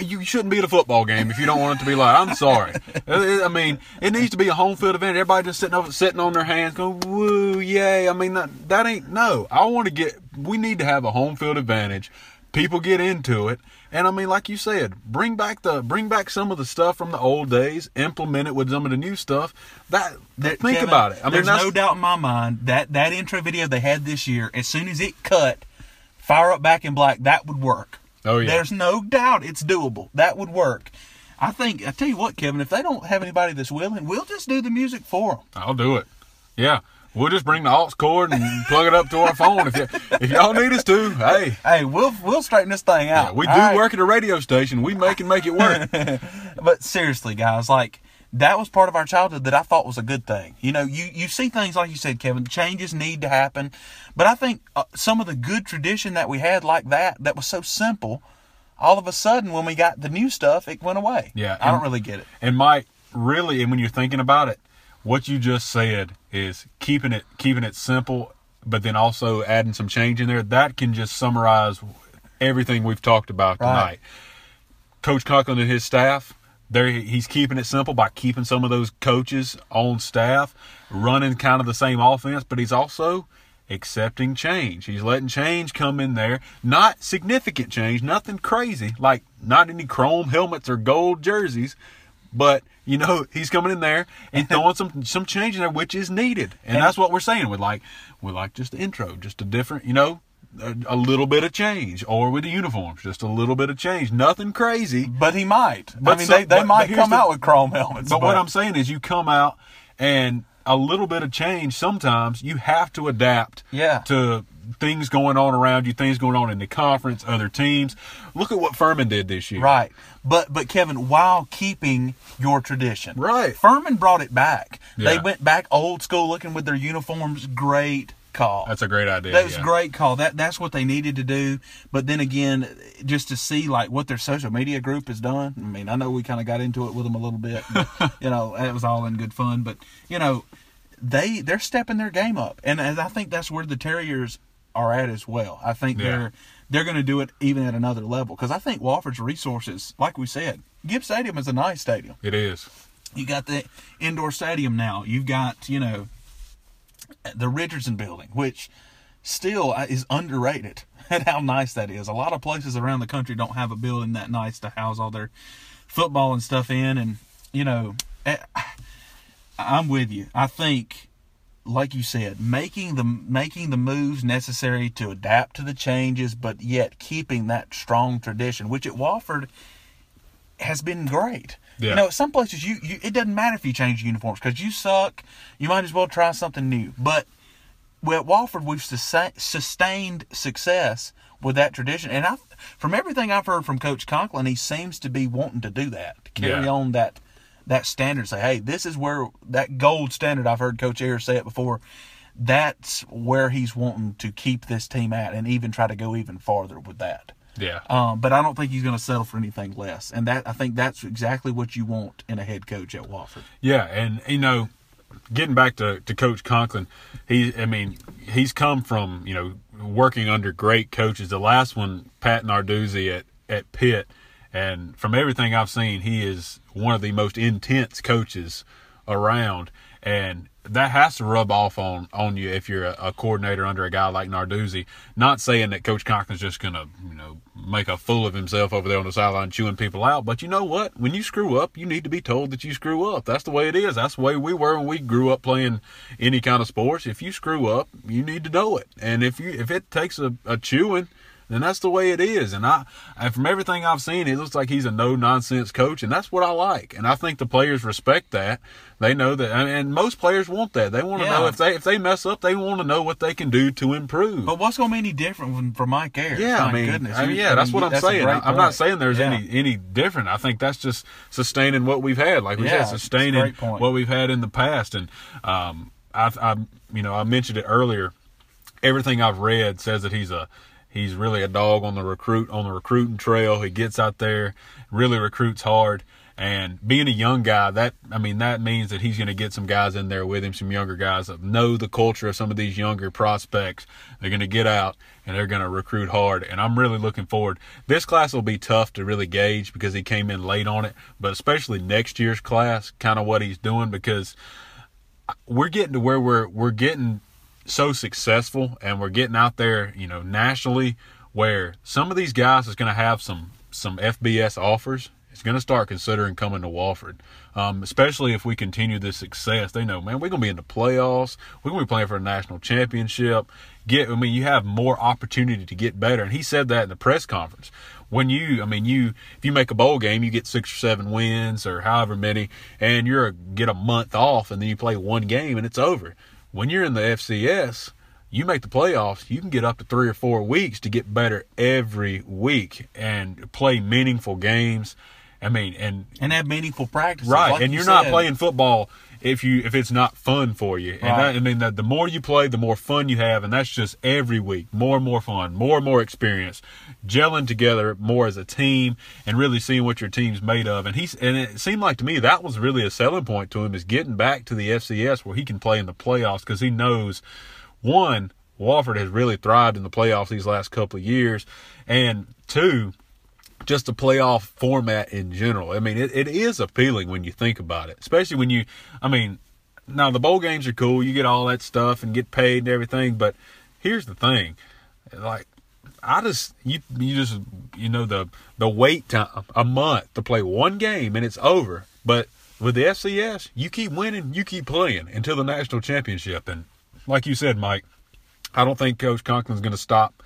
You shouldn't be at a football game if you don't want it to be loud. I'm sorry. *laughs* Uh, I mean, it needs to be a home field advantage. Everybody just sitting over, sitting on their hands, going, "Woo, yay!" I mean, that, that ain't no. I want to get. We need to have a home field advantage. People get into it, and I mean, like you said, bring back the bring back some of the stuff from the old days, implement it with some of the new stuff. That uh, That- think Kevin, about it. I mean, there's no doubt in my mind that that intro video they had this year, as soon as it cut, fire up back in black, that would work. Oh, yeah. There's no doubt it's doable. That would work. I think. I tell you what, Kevin, if they don't have anybody that's willing, we'll just do the music for them. I'll do it. Yeah. We'll just bring the aux cord and plug it up to our phone if, y- if y'all need us to. Hey, Hey, we'll we'll straighten this thing out. Yeah, we do right? work at a radio station. We make and make it work. *laughs* but seriously, guys, like that was part of our childhood that I thought was a good thing. You know, you you see things like you said, Kevin. Changes need to happen, but I think uh, some of the good tradition that we had, like that, that was so simple. All of a sudden, when we got the new stuff, it went away. Yeah, I don't really get it. and Mike, really, and when you're thinking about it, what you just said is keeping it keeping it simple, but then also adding some change in there. That can just summarize everything we've talked about Right. tonight. Coach Conklin and his staff, there he's keeping it simple by keeping some of those coaches on staff, running kind of the same offense, but he's also accepting change. He's letting change come in there, not significant change, nothing crazy, like not any chrome helmets or gold jerseys, but you know *laughs* he's coming in there and throwing some *laughs* some change in there, which is needed, and, And- that's what we're saying with like with like just the intro, just a different, you know. A, a little bit of change, or with the uniforms, just a little bit of change. Nothing crazy, But he might. But I mean, some- they, they but- might but come the- out with chrome helmets. but what I'm saying is, you come out and a little bit of change. Sometimes you have to adapt. Yeah. To things going on around you, things going on in the conference, other teams. Look at what Furman did this year. Right. But but Kevin, while keeping your tradition. Right. Furman brought it back. They went back old school looking with their uniforms. Great call. That's a great idea. That was a yeah. great call. That that's what they needed to do. But then again, just to see like what their social media group has done. I mean, I know we kind of got into it with them a little bit. But, *laughs* you know, it was all in good fun. But you know, they they're stepping their game up, and, and I think that's where the Terriers are at as well. I think Yeah. they're they're going to do it even at another level because I think Wofford's resources, like we said, Gibbs Stadium is a nice stadium. It is. You got the indoor stadium now. You've got, you know, the Richardson building, which still uh, is underrated *laughs* at how nice that is. A lot of places around the country don't have a building that nice to house all their football and stuff in. And, you know, eh, *sighs* I'm with you. I think, like you said, making the making the moves necessary to adapt to the changes, but yet keeping that strong tradition, which at Wofford has been great. Yeah. You know, some places you, you it doesn't matter if you change uniforms because you suck. You might as well try something new. But at Wofford, we've sustained success with that tradition, and I, from everything I've heard from Coach Conklin, he seems to be wanting to do that, to carry Yeah. on that that standard. Say, hey, this is where that gold standard. I've heard Coach Ayers say it before. That's where he's wanting to keep this team at, and even try to go even farther with that. Yeah. Um, but I don't think he's going to settle for anything less, and that I think that's exactly what you want in a head coach at Wofford. Yeah, and you know, getting back to, to Coach Conklin, he I mean, he's come from, you know, working under great coaches. The last one, Pat Narduzzi at, at Pitt, and from everything I've seen, he is one of the most intense coaches around. And that has to rub off on, on you if you're a, a coordinator under a guy like Narduzzi. Not saying that Coach Conklin's just gonna, you know, make a fool of himself over there on the sideline chewing people out. But you know what? When you screw up, you need to be told that you screw up. That's the way it is. That's the way we were when we grew up playing any kind of sports. If you screw up, you need to know it. And if you if it takes a, a chewing, then that's the way it is. And I, and from everything I've seen, it looks like he's a no nonsense coach, and that's what I like. And I think the players respect that. They know that, and- and most players want that. They want to Yeah. know if they if they mess up, they want to know what they can do to improve. But what's going to be any different from, from Mike Ayers? Yeah, My I mean, goodness. I mean, yeah, I that's mean, what I'm that's saying. I'm not saying there's Yeah. any any different. I think that's just sustaining what we've had, like we Yeah, said, sustaining what we've had in the past. And um, I, I, you know, I mentioned it earlier. Everything I've read says that he's a he's really a dog on the recruit on the recruiting trail. He gets out there, really recruits hard. And being a young guy, that I mean, that means that he's going to get some guys in there with him, some younger guys that know the culture of some of these younger prospects. They're going to get out and they're going to recruit hard. And I'm really looking forward. This class will be tough to really gauge because he came in late on it, but especially next year's class, kind of what he's doing because we're getting to where we're we're getting so successful and we're getting out there, you know, nationally where some of these guys is going to have some some FBS offers. It's going to start considering coming to Wofford, um, especially if we continue this success. They know, man, we're going to be in the playoffs. We're going to be playing for a national championship. Get, I mean, you have more opportunity to get better. And he said that in the press conference. When you, I mean, you, if you make a bowl game, you get six or seven wins or however many, and you're a, get a month off, and then you play one game and it's over. When you're in the FCS, you make the playoffs, you can get up to three or four weeks to get better every week and play meaningful games. I mean, and and have meaningful practice, right, like and you you're not said. playing football if you if it's not fun for you. And Right. that, I mean, the, the more you play, the more fun you have, and that's just every week, more and more fun, more and more experience, gelling together more as a team, and really seeing what your team's made of. And he's and it seemed like to me that was really a selling point to him is getting back to the FCS where he can play in the playoffs because he knows one. Wofford has really thrived in the playoffs these last couple of years, and two, just the playoff format in general. I mean, it, it is appealing when you think about it, especially when you, I mean, now the bowl games are cool. You get all that stuff and get paid and everything. But here's the thing, like, I just you you just you know the the wait time a month to play one game and it's over. But with the FCS, you keep winning, you keep playing until the national championship. And like you said, Mike, I don't think Coach Conklin's going to stop.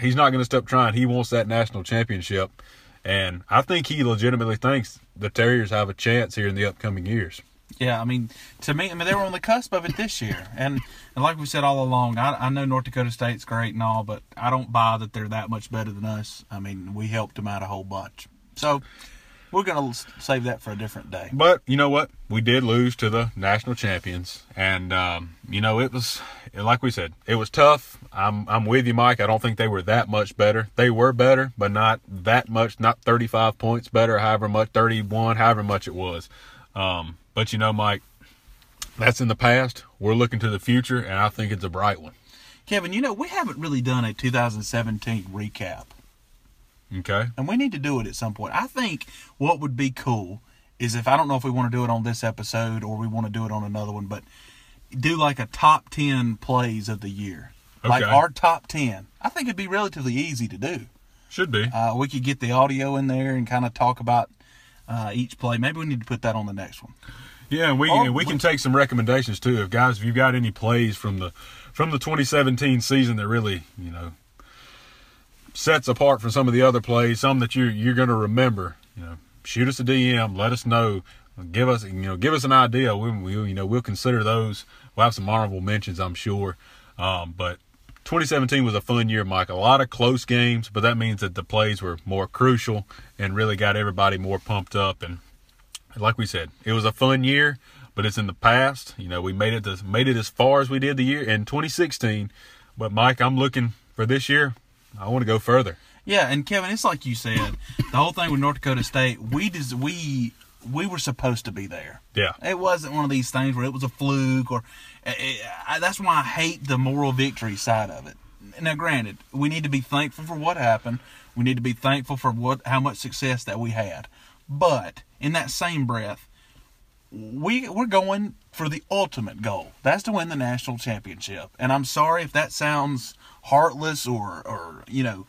He's not going to stop trying. He wants that national championship, and I think he legitimately thinks the Terriers have a chance here in the upcoming years. Yeah, I mean, to me, I mean, they were on the cusp of it this year, and and like we said all along, I, I know North Dakota State's great and all, but I don't buy that they're that much better than us. I mean, we helped them out a whole bunch, so we're gonna save that for a different day. But you know what? We did lose to the national champions, and um, you know it was like we said, it was tough. I'm I'm with you, Mike. I don't think they were that much better. They were better, but not that much. Not 35 points better. However much, 31, however much it was. Um, but you know, Mike, that's in the past. We're looking to the future, and I think it's a bright one. Kevin, you know we haven't really done a 2017 recap, Okay. and we need to do it at some point. I think what would be cool is if I don't know if we want to do it on this episode or we want to do it on another one, but do like a top 10 plays of the year, like our top 10. I think it'd be relatively easy to do. Should be. Uh, we could get the audio in there and kind of talk about uh, each play. Maybe we need to put that on the next one. Yeah, and we Or and we we- can take some recommendations too. If guys, if you've got any plays from the from the 2017 season that really you know sets apart from some of the other plays, some that you you're going to remember, you know, shoot us a DM. Let us know. Give us, you know, give us an idea. We, we you know, we'll consider those. We'll have some honorable mentions, I'm sure. Um, but 2017 was a fun year, Mike. A lot of close games, but that means that the plays were more crucial and really got everybody more pumped up. And like we said, it was a fun year, but it's in the past. You know, we made it to, made it as far as we did the year in 2016. But Mike, I'm looking for this year. I want to go further. Yeah, and Kevin, it's like you said, the whole thing with North Dakota State, we just we we were supposed to be there. Yeah. It wasn't one of these things where it was a fluke or. It, I, that's why I hate the moral victory side of it. Now, granted, we need to be thankful for what happened. We need to be thankful for what how much success that we had. But in that same breath, we we're going for the ultimate goal. That's to win the national championship. And I'm sorry if that sounds heartless or or you know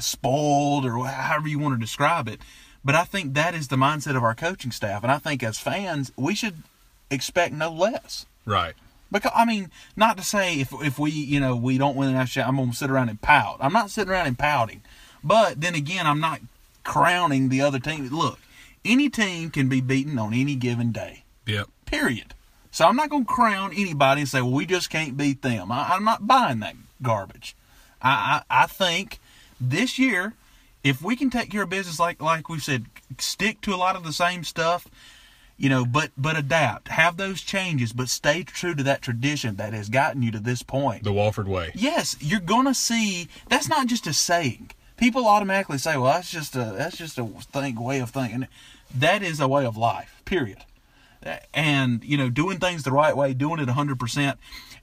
spoiled or however you want to describe it. But I think that is the mindset of our coaching staff, and I think as fans we should expect no less. Right. Because I mean, not to say if if we you know we don't win the national, I'm gonna sit around and pout. I'm not sitting around and pouting, but then again, I'm not crowning the other team. Look, any team can be beaten on any given day. Yep. Period. So I'm not gonna crown anybody and say, well, we just can't beat them. I, I'm not buying that garbage. I, I I think this year, if we can take care of business like like we said, stick to a lot of the same stuff you know but but adapt have those changes but stay true to that tradition that has gotten you to this point The Wofford way. yes you're gonna see that's not just a saying people automatically say well that's just a that's just a thing way of thinking that is a way of life period and you know doing things the right way doing it 100%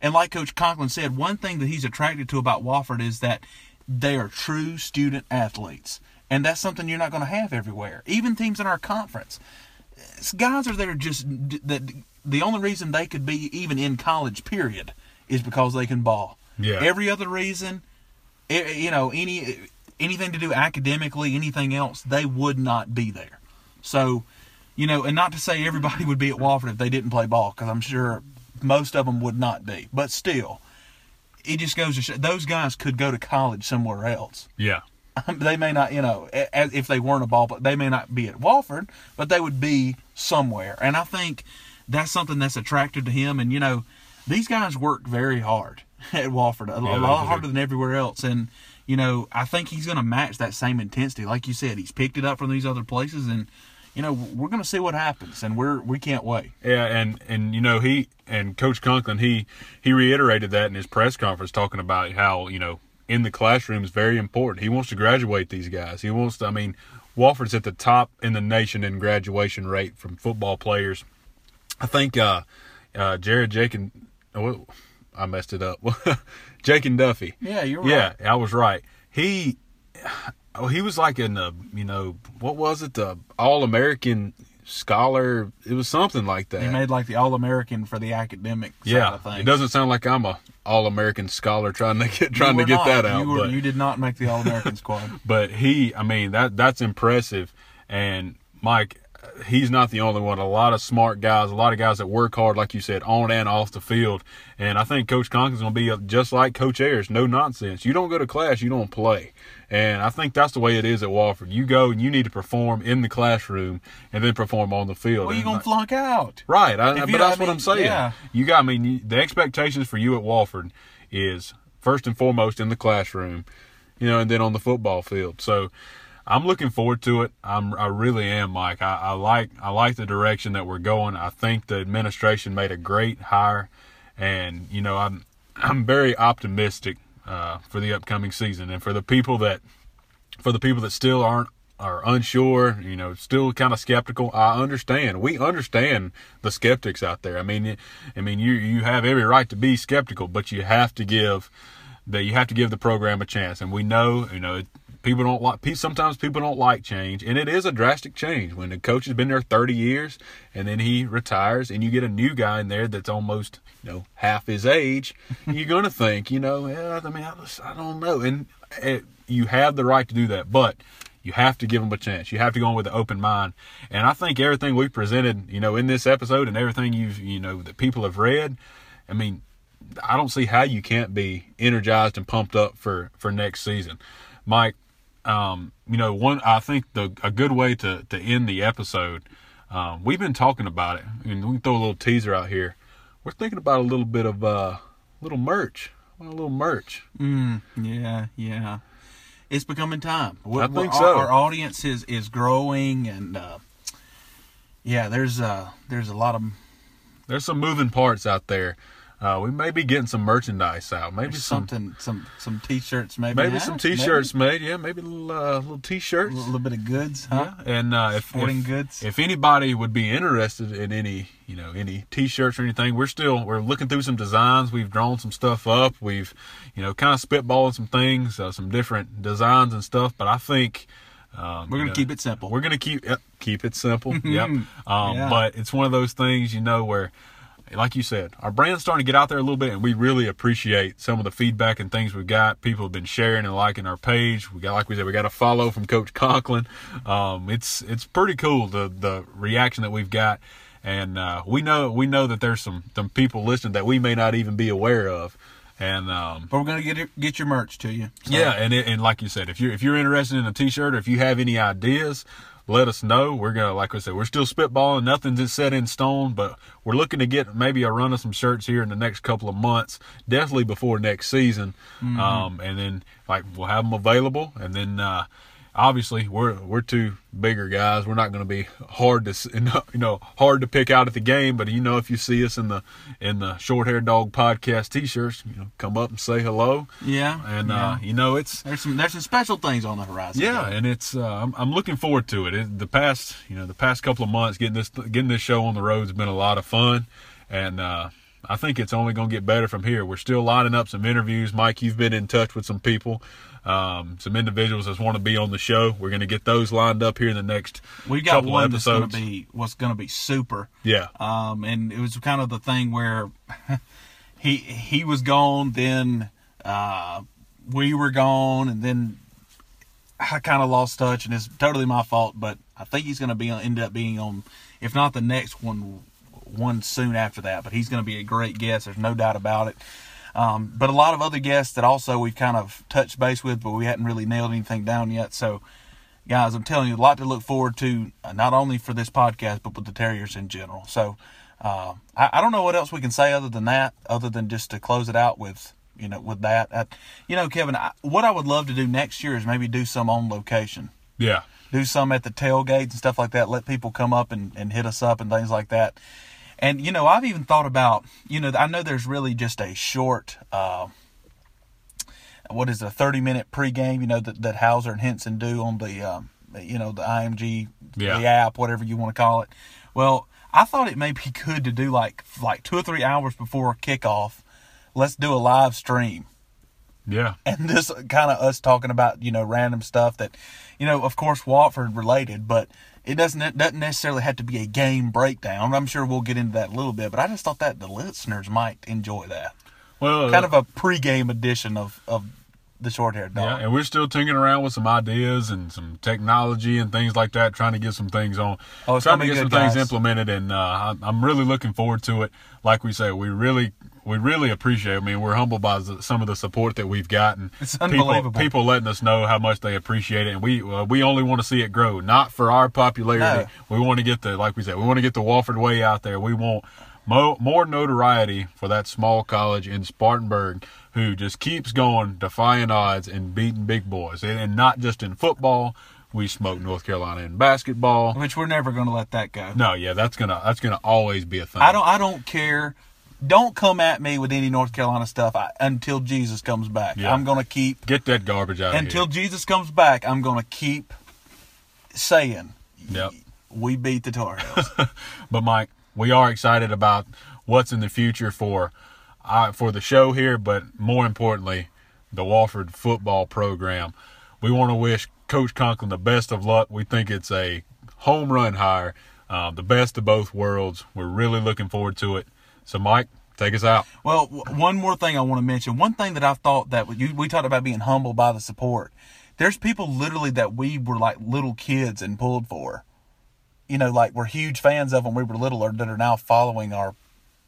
and like coach conklin said one thing that he's attracted to about wofford is that they are true student athletes. And that's something you're not going to have everywhere even teams in our conference. Guys are there just that the only reason they could be even in college period is because they can ball. Yeah. every other reason you know any anything to do academically anything else they would not be there. So you know and not to say everybody *laughs* would be at Wofford if they didn't play ball because i'm sure most of them would not be but still it just goes to show those guys could go to college somewhere else Yeah. *laughs* they may not, you know, if they weren't a ball, but they may not be at Wofford, but they would be somewhere. And I think that's something that's attractive to him. And you know, these guys work very hard *laughs* at Wofford, a, Yeah, lot harder than everywhere else. And you know, I think he's going to match that same intensity, like you said. He's picked it up from these other places, and you know, we're going to see what happens, and we're we can't wait. Yeah, and and you know he and Coach Conklin he he reiterated that in his press conference, talking about how you know in the classroom is very important. He wants to graduate these guys. He wants to. I mean, Wofford's at the top in the nation in graduation rate from football players. I think uh, uh, Jared Jake and oh, I messed it up. *laughs* Jake and Duffy. Yeah, you're right. Yeah, I was right. He oh he was like in the you know what was it the All American scholar. It was something like that. He made like the All American for the academic side Yeah, of things. it doesn't sound like I'm a all American scholar trying to get trying to get not. that out. You, were, but, you did not make the All American squad. *laughs* but he, I mean that that's impressive. And Mike, he's not the only one. A lot of smart guys, a lot of guys that work hard, like you said, on and off the field. And I think Coach Conklin's going to be just like Coach Ayers, no nonsense. You don't go to class, you don't play. And I think that's the way it is at Wofford. You go and you need to perform in the classroom and then perform on the field. well, you're gonna flunk out. Right, I, but you- that's I what mean, I'm saying. yeah. You got, I mean, the expectations for you at Wofford is first and foremost in the classroom, you know, and then on the football field. So I'm looking forward to it. I'm, I really am, Mike. I, I like, I like the direction that we're going. I think the administration made a great hire, and you know, I'm, I'm very optimistic uh, for the upcoming season and for the people that for the people that still aren't are unsure, you know, still kind of skeptical. I understand. We understand the skeptics out there. I mean, I mean, you you have every right to be skeptical, but you have to give that you have to give the program a chance. And we know, you know, people don't like. Sometimes people don't like change, and it is a drastic change when the coach has been there 30 years and then he retires, and you get a new guy in there that's almost you know half his age. *laughs* you're gonna think, you know, yeah, I mean, I, just, I don't know, and it, you have the right to do that, but you have to give them a chance. You have to go in with an open mind. And I think everything we presented, you know, in this episode and everything you've, you know, that people have read, I mean, I don't see how you can't be energized and pumped up for for next season. Mike, um, you know, one I think the a good way to to end the episode. Um, we've been talking about it, and we can throw a little teaser out here. We're thinking about a little bit of uh, little merch, a little merch. Mm, yeah, yeah. It's becoming time. We- I think so. Our audience is is growing, and uh, yeah, there's uh there's a lot of There's some moving parts out there. Uh, we may be getting some merchandise out. Maybe some, something some some t-shirts maybe maybe now, some t-shirts made. Yeah, maybe little uh, little t-shirts. a little bit of goods, huh? Yeah, and uh, if Sporting if, goods. if anybody would be interested in any, you know, any T-shirts or anything, we're still we're looking through some designs. We've drawn some stuff up. We've, you know, kind of spitballing some things, uh, some different designs and stuff. But I think um, We're gonna know, keep it simple. We're gonna keep yep, keep it simple. *laughs* yep. Um, Yeah. But it's one of those things, you know, where like you said, our brand's starting to get out there a little bit, and we really appreciate some of the feedback and things we've got. People have been sharing and liking our page. We got, like we said, we got a follow from Coach Conklin. Um, it's it's pretty cool the the reaction that we've got, and uh, we know we know that there's some some people listening that we may not even be aware of, and um, But we're gonna get it, get your merch to you. So, yeah, and it, and like you said, if you're if you're interested in a T-shirt or if you have any ideas, let us know. We're gonna, like I said, we're still spitballing. Nothing's set in stone, but we're looking to get maybe a run of some shirts here in the next couple of months, definitely before next season. Um, and then like we'll have them available, and then uh, obviously we're we're two bigger guys. We're not going to be hard to *laughs* you know hard to pick out at the game, but you know if you see us in the in the short hair dog podcast T-shirts, you know come up and say hello. yeah, And yeah. uh, you know, it's there's some there's some special things on the horizon. yeah, and it's uh, I'm, I'm looking forward to it. it. The past you know the past couple of months getting this getting this show on the road has been a lot of fun, and uh, I think it's only going to get better from here. We're still lining up some interviews. Mike, you've been in touch with some people, um, some individuals that want to be on the show. We're going to get those lined up here in the next we got couple one that's gonna be what's gonna be super. yeah, um, and it was kind of the thing where *laughs* he he was gone, then uh, we were gone, and then I kind of lost touch, and it's totally my fault. But I think he's going to be on, end up being on, if not the next one, one soon after that. But he's going to be a great guest. There's no doubt about it. Um, but a lot of other guests that also we've kind of touched base with, but we hadn't really nailed anything down yet. So, guys, I'm telling you, a lot to look forward to, uh, not only for this podcast, but with the Terriers in general. So, uh, I, I don't know what else we can say other than that, other than just to close it out with, you know, with that. I, you know, Kevin, I, what I would love to do next year is maybe do some on location, yeah, do some at the tailgates and stuff like that. Let people come up and, and hit us up and things like that. And you know, I've even thought about, you know, I know there's really just a short. Uh, what is it, a 30 minute pregame, you know, that, that Hauser and Henson do on the, um, you know, the IMG, Yeah. the app, whatever you want to call it. Well, I thought it may be good to do like like two or three hours before kickoff. Let's do a live stream yeah, and this kind of us talking about you know random stuff that, you know, of course Wofford related, but it doesn't it doesn't necessarily have to be a game breakdown. I'm sure we'll get into that a little bit, but I just thought that the listeners might enjoy that well, kind uh, of a pregame edition of of the short haired Yeah, and we're still tinkering around with some ideas and some technology and things like that, trying to get some things on, Oh, it's trying to get some good, things implemented, and uh, I'm- really looking forward to it. Like we say, we really, we really appreciate. I mean, we're humbled by some of the support that we've gotten. It's People, unbelievable. people letting us know how much they appreciate it, and we uh, we only want to see it grow, not for our popularity. We want to get the, like we said, we want to get the Wofford way out there. We want mo- more notoriety for that small college in Spartanburg who just keeps going, defying odds and beating big boys, and, and not just in football. We smoke North Carolina in basketball. Which we're never going to let that go. No, yeah, that's gonna that's gonna always be a thing. I don't. I don't care. Don't come at me with any North Carolina stuff I, until Jesus comes back. Yeah. I'm going to keep get that garbage out until of here. Jesus comes back. I'm going to keep saying Yep. we beat the Tar Heels. *laughs* But Mike, we are excited about what's in the future for uh, for the show here, but more importantly, the Wofford football program. We want to wish Coach Conklin the best of luck. We think it's a home run hire, uh, the best of both worlds. We're really looking forward to it. So, Mike, take us out. Well, one more thing I want to mention. One thing that I've thought that you, we talked about being humbled by the support. There's people literally that we were like little kids and pulled for. You know, like we're huge fans of when we were little, or that are now following our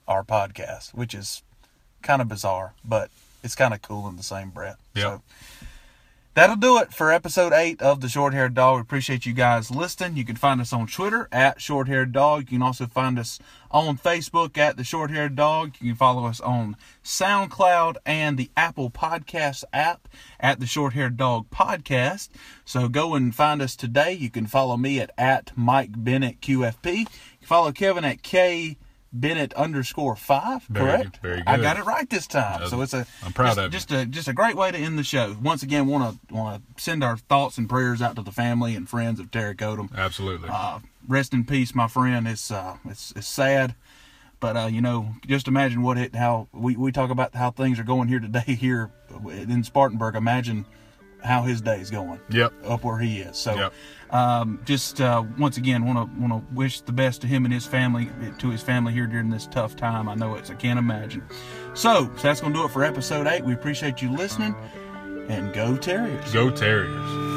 our podcast, which is kind of bizarre, but it's kind of cool in the same breath. Yeah. So that'll do it for episode eight of the Short Haired Dog. We appreciate you guys listening. You can find us on Twitter at Short Haired Dog. You can also find us on Facebook at the Short Haired Dog. You can follow us on SoundCloud and the Apple Podcast app at the Short Haired Dog Podcast. So go and find us today. You can follow me at at Mike Bennett QFP. You can follow Kevin at K. Bennett underscore five, Very correct? good, I got it right this time. So it's a I'm proud just, of you. just a just a great way to end the show. Once again, want to want to send our thoughts and prayers out to the family and friends of Terry Odom. Absolutely. Uh, rest in peace, my friend. It's uh, it's it's sad, but uh, you know, just imagine what it how we, we talk about how things are going here today *laughs* here in Spartanburg. Imagine how his day's going. Yep. Up where he is. So, Yep. um, just uh, once again, want to want to wish the best to him and his family, to his family here during this tough time. I know it's I can't imagine. So, so that's gonna do it for episode eight. We appreciate you listening, and go Terriers. Go Terriers.